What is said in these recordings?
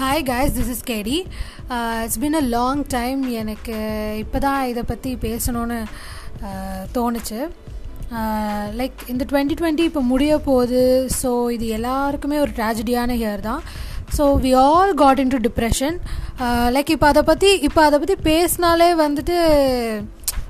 Hi guys this is Katie it's been a long time எனக்கு இப்போ தான் இதை பற்றி பேசணும்னு uh, தோணுச்சு. Uh, லைக் இந்த டுவெண்ட்டி டுவெண்ட்டி இப்போ முடிய போகுது. ஸோ இது எல்லாருக்குமே ஒரு ட்ராஜடியான இயர் தான். So we all got in to depression like இப்போ அதை பற்றி இப்போ அதை பற்றி பேசினாலே வந்துட்டு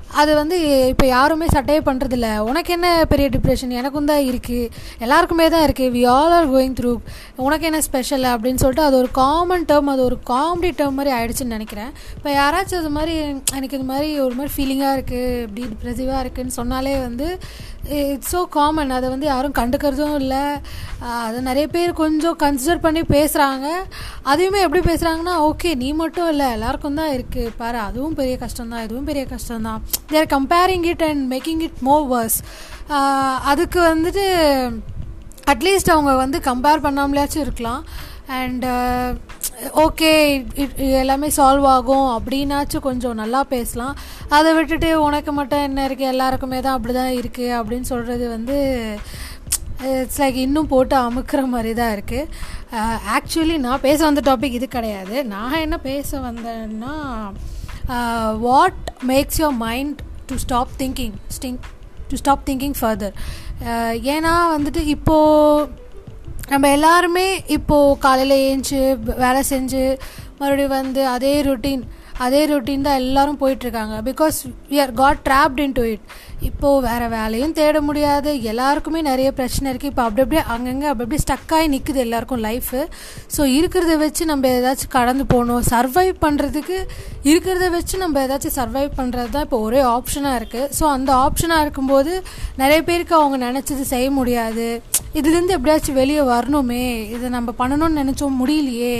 அது வந்து இப்போ யாருமே சட்டையே பண்ணுறதில்ல உனக்கு என்ன பெரிய டிப்ரெஷன் எனக்கும் தான் இருக்குது எல்லாருக்குமே தான் இருக்குது we all are going through உனக்கு என்ன ஸ்பெஷல் அப்படின்னு சொல்லிட்டு அது ஒரு காமன் டேர்ம் அது ஒரு காமெடி டேர்ம் மாதிரி ஆயிடுச்சுன்னு நினைக்கிறேன். இப்போ யாராச்சும் அது மாதிரி எனக்கு இது மாதிரி ஒரு மாதிரி ஃபீலிங்காக இருக்குது இப்படி டிப்ரெசிவாக இருக்குதுன்னு சொன்னாலே வந்து இட்ஸ் ஸோ காமன் அதை வந்து யாரும் கண்டுக்கிறதும் இல்லை. அதை நிறைய பேர் கொஞ்சம் கன்சிடர் பண்ணி பேசுகிறாங்க அதையுமே எப்படி பேசுகிறாங்கன்னா ஓகே நீ மட்டும் இல்லை. எல்லாருக்கும் தான் இருக்குது பாரு அதுவும் பெரிய கஷ்டம் தான். இதுவும் பெரிய கஷ்டம் தான். They're comparing it and making it more worse அதுக்கு வந்துட்டு அட்லீஸ்ட் அவங்க வந்து கம்பேர் பண்ணாமலேயாச்சும் இருக்கலாம். அண்ட் ஓகே எல்லாமே சால்வ் ஆகும் அப்படின்னாச்சும் கொஞ்சம் நல்லா பேசலாம். அதை விட்டுட்டு உனக்கு மட்டும் என்ன இருக்குது எல்லாருக்குமே தான் அப்படி தான் இருக்குது அப்படின்னு சொல்கிறது வந்து இட்ஸ் லைக் இன்னும் போட்டு அமுக்கிற மாதிரி தான் இருக்குது ஆக்சுவலி நான் பேச வந்த டாபிக் இது கிடையாது. நான் என்ன பேச வந்தேன்னா what makes your mind to stop thinking sting to stop thinking further ஏன்னா வந்துட்டு இப்போது நம்ம எல்லாருமே இப்போது காலையில் ஏஞ்சி வேலை செஞ்சு மறுபடியும் வந்து அதே ரொட்டீன் அதே ரொட்டீன் தான் எல்லோரும் போயிட்டுருக்காங்க. Because we are got trapped in to it இப்போது வேறு வேலையும் தேட முடியாது. எல்லாருக்குமே நிறைய பிரச்சனை இருக்குது இப்போ அப்படி அப்படியே அங்கங்கே அப்படி அப்படியே ஸ்டக்காகி நிற்குது எல்லாருக்கும் லைஃபு ஸோ இருக்கிறத வச்சு நம்ம ஏதாச்சும் கடந்து போகணும். சர்வைவ் பண்ணுறதுக்கு இருக்கிறத வச்சு நம்ம ஏதாச்சும் சர்வைவ் பண்ணுறது தான் இப்போ ஒரே ஆப்ஷனாக இருக்குது ஸோ அந்த ஆப்ஷனாக இருக்கும்போது நிறைய பேருக்கு அவங்க நினச்சது செய்ய முடியாது. இதுலேருந்து எப்படியாச்சும் வெளியே வரணுமே. இதை நம்ம பண்ணணும்னு நினச்சோம் முடியலையே.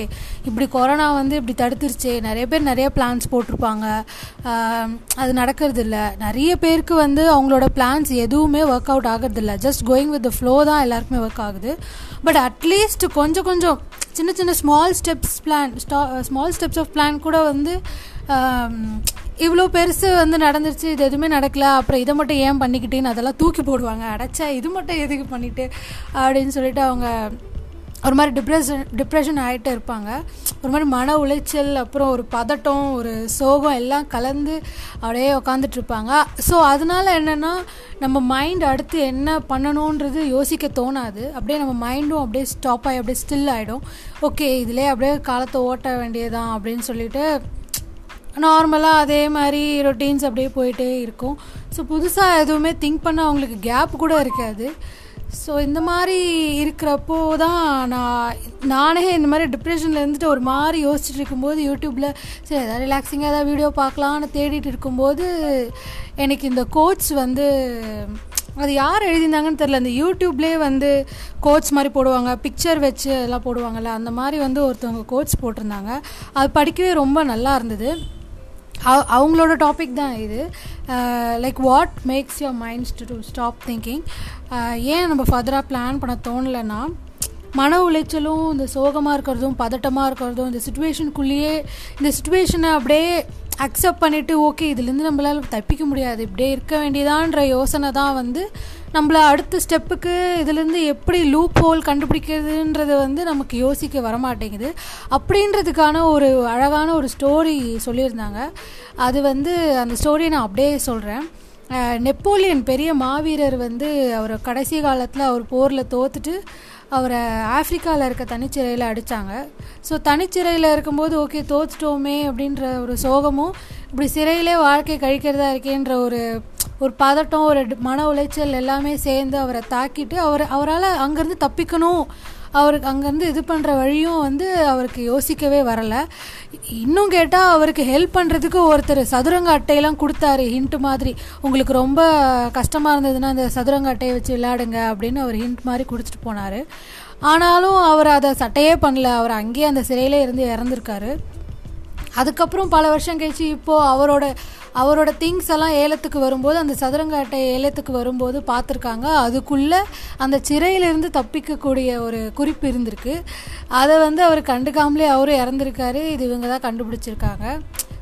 இப்படி கொரோனா வந்து இப்படி தடுத்துருச்சே. நிறைய பேர் நிறைய பிளான் பிளான்ஸ் போட்டிருப்பாங்க. அது நடக்கிறது இல்லை நிறைய பேருக்கு வந்து அவங்களோட பிளான்ஸ் எதுவுமே work out ஆகிறதில்ல. Just going with the flow தான் எல்லாருக்குமே ஒர்க் ஆகுது. பட் அட்லீஸ்ட் கொஞ்சம் கொஞ்சம் சின்ன சின்ன ஸ்மால் ஸ்டெப்ஸ் பிளான் ஸ்டா ஸ்மால் ஸ்டெப்ஸ் ஆஃப் பிளான் கூட வந்து இவ்வளோ பெருசு வந்து நடந்துருச்சு இது எதுவுமே நடக்கல அப்புறம் இதை மட்டும் ஏன் பண்ணிக்கிட்டேன்னு அதெல்லாம் தூக்கி போடுவாங்க. அடைச்சா இது மட்டும் எதுக்கு பண்ணிட்டு அப்படின்னு சொல்லிட்டு அவங்க ஒரு மாதிரி டிப்ரெஷன் டிப்ரெஷன் ஆகிட்டு இருப்பாங்க. ஒரு மாதிரி மன உளைச்சல் அப்புறம் ஒரு பதட்டம் ஒரு சோகம் எல்லாம் கலந்து அப்படியே உக்காந்துட்ருப்பாங்க ஸோ அதனால என்னென்னா நம்ம மைண்ட் அடுத்து என்ன பண்ணணுன்றது யோசிக்க தோணாது. அப்படியே நம்ம மைண்டும் அப்படியே ஸ்டாப் ஆகி அப்படியே ஸ்டில் ஆகிடும் ஓகே இதிலே அப்படியே காலத்தை ஓட்ட வேண்டியதான் அப்படின்னு சொல்லிட்டு நார்மலாக அதே மாதிரி ரொட்டீன்ஸ் அப்படியே போயிட்டே இருக்கும். ஸோ புதுசாக எதுவுமே திங்க் பண்ண அவங்களுக்கு கேப் கூட இருக்காது. ஸோ இந்த மாதிரி இருக்கிறப்போ தான் நான் நானே இந்த மாதிரி டிப்ரெஷனில் இருந்துட்டு ஒரு மாதிரி யோசிச்சுட்டு இருக்கும்போது யூடியூப்பில் சரி எதாவது ரிலாக்ஸிங்காக ஏதாவது வீடியோ பார்க்கலான்னு தேடிட்டு இருக்கும்போது எனக்கு இந்த கோட்ஸ் வந்து அது யார் எழுதியிருந்தாங்கன்னு தெரில இந்த யூடியூப்லேயே வந்து கோட்ஸ் மாதிரி போடுவாங்க பிக்சர் வச்சு எல்லாம் போடுவாங்கள்ல அந்த மாதிரி வந்து ஒருத்தவங்க கோட்ஸ் போட்டிருந்தாங்க. அது படிக்கவே ரொம்ப நல்லா இருந்தது. அவங்களோட டாபிக் தான் இது. Like what makes your minds to stop thinking ஏன் நம்ம ஃபர்தராக பிளான் பண்ண தோணலைன்னா மன உளைச்சலும் இந்த சோகமாக இருக்கிறதும் பதட்டமாக இருக்கிறதும் இந்த சுச்சுவேஷனுக்குள்ளேயே இந்த சுச்சுவேஷனை அப்படியே அக்செப்ட் பண்ணிவிட்டு ஓகே இதுலேருந்து நம்மளால் தப்பிக்க முடியாது. இப்படியே இருக்க வேண்டியதான்ற யோசனை தான் வந்து நம்மளை அடுத்த ஸ்டெப்புக்கு இதுலேருந்து எப்படி லூப் ஹோல் கண்டுபிடிக்கிறதுன்றது வந்து நமக்கு யோசிக்க வரமாட்டேங்குது. அப்படின்றதுக்கான ஒரு அழகான ஒரு ஸ்டோரி சொல்லியிருந்தாங்க. அது வந்து அந்த ஸ்டோரியை நான் அப்படியே சொல்கிறேன் நெப்போலியன் பெரிய மாவீரர் வந்து அவர் கடைசி காலத்தில் அவர் போரில் தோத்துட்டு அவரை ஆஃப்ரிக்காவில் இருக்க தனிச்சிறையில் அடித்தாங்க ஸோ தனிச்சிறையில் இருக்கும்போது ஓகே தோச்சிட்டோமே அப்படின்ற ஒரு சோகமும் இப்படி சிறையிலே வாழ்க்கை கழிக்கிறதா இருக்கேன்ற ஒரு ஒரு பதட்டம் ஒரு மன உளைச்சல் எல்லாமே சேர்ந்து அவரை தாக்கிட்டு அவர் அவரால் அங்கேருந்து தப்பிக்கணும் அவருக்கு அங்கேருந்து இது பண்ணுற வழியும் வந்து அவருக்கு யோசிக்கவே வரலை. இன்னும் கேட்டால் அவருக்கு ஹெல்ப் பண்ணுறதுக்கு ஒருத்தர் சதுரங்க அட்டையெல்லாம் கொடுத்தாரு ஹிண்ட் மாதிரி. உங்களுக்கு ரொம்ப கஷ்டமாக இருந்ததுன்னா அந்த சதுரங்க அட்டையை வச்சு விளையாடுங்க அப்படின்னு அவர் ஹிண்ட் மாதிரி கொடுத்துட்டு போனார். ஆனாலும் அவர் அதை சட்டையே பண்ணல. அவர் அங்கேயே அந்த சிறையிலே இருந்து இறந்துருக்காரு. அதுக்கப்புறம் பல வருஷம் கழிச்சு இப்போது அவரோட அவரோட திங்ஸ் எல்லாம் ஏலத்துக்கு வரும்போது அந்த சதுரங்க அட்டை ஏலத்துக்கு வரும்போது பார்த்துருக்காங்க. அதுக்குள்ளே அந்த சிறையிலிருந்து தப்பிக்கக்கூடிய ஒரு குறிப்பு இருந்திருக்கு. அதை வந்து அவர் கண்டுக்காமலே அவரும் இறந்துருக்காரு. இது இவங்க தான் கண்டுபிடிச்சிருக்காங்க.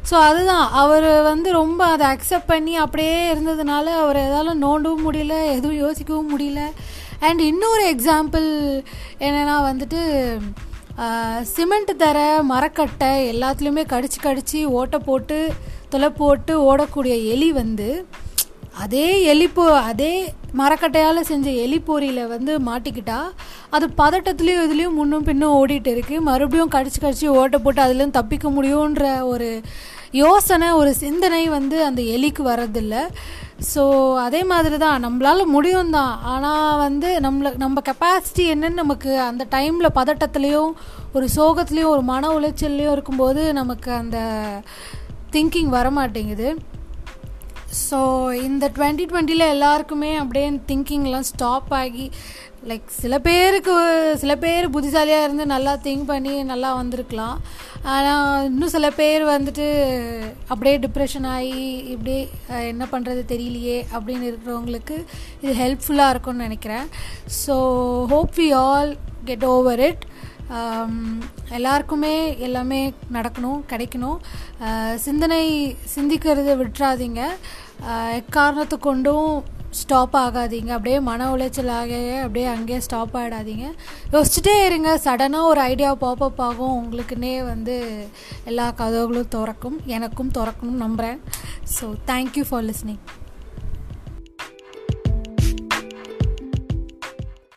ஸோ அதுதான். அவர் வந்து ரொம்ப அதை அக்செப்ட் பண்ணி அப்படியே இருந்ததுனால அவர் எதாலும் நோண்டவும் முடியல எதுவும் யோசிக்கவும் முடியல. அண்ட் இன்னொரு எக்ஸாம்பிள் என்னென்னா வந்துட்டு சிமெண்ட் தர மரக்கட்டை எல்லாத்துலேயுமே கடிச்சு கடிச்சு ஓட்டை போட்டு துளை போட்டு ஓடக்கூடிய எலி வந்து அதே எலிப்போ அதே மரக்கட்டையால் செஞ்ச எலிப்பொறியில் வந்து மாட்டிக்கிட்டா அது பதட்டத்துலேயும் இதுலேயும் முன்னும் பின்னும் ஓடிட்டு இருக்குது மறுபடியும் கடிச்சு கடிச்சு ஓட்டை போட்டு அதுலேயும் தப்பிக்க முடியுன்ற ஒரு யோசனை ஒரு சிந்தனை வந்து அந்த எலிக்கு வரதில்லை ஸோ அதே மாதிரி தான் நம்மளால் முடியும் தான் ஆனால் வந்து நம்மள நம்ம கெப்பாசிட்டி என்னன்னு நமக்கு அந்த டைமில் பதட்டத்துலேயும் ஒரு சோகத்துலேயும் ஒரு மன உளைச்சல்லையும் இருக்கும்போது நமக்கு அந்த திங்கிங் வரமாட்டேங்குது. ஸோ இந்த டுவெண்ட்டி டுவெண்ட்டியில் எல்லாருக்குமே அப்படியே திங்கிங்லாம் ஸ்டாப் ஆகி லைக் சில பேருக்கு சில பேர் புத்திசாலியாக இருந்து நல்லா திங்க் பண்ணி நல்லா வந்திருக்கலாம். ஆனால் இன்னும் சில பேர் வந்துட்டு அப்படியே டிப்ரெஷன் ஆகி இப்படியே என்ன பண்ணுறது தெரியலையே அப்படின்னு இருக்கிறவங்களுக்கு இது ஹெல்ப்ஃபுல்லாக இருக்கும்னு நினைக்கிறேன். So hope we all get over it எல்லாருக்குமே எல்லாமே நடக்கணும் கிடைக்கணும். சிந்தனை சிந்திக்கிறத விட்டுறாதீங்க. எக்காரணத்தை கொண்டும் ஸ்டாப் ஆகாதீங்க. அப்படியே மன உளைச்சல் ஆக அப்படியே அங்கேயே ஸ்டாப் ஆகிடாதீங்க யோசிச்சுட்டே இருங்க. சடனாக ஒரு ஐடியா பாப்பப் ஆகும். உங்களுக்குன்னே வந்து எல்லா கதவுகளும் திறக்கும். எனக்கும் திறக்கணும்னு நம்புகிறேன் ஸோ தேங்க்யூ ஃபார் லிஸ்னிங்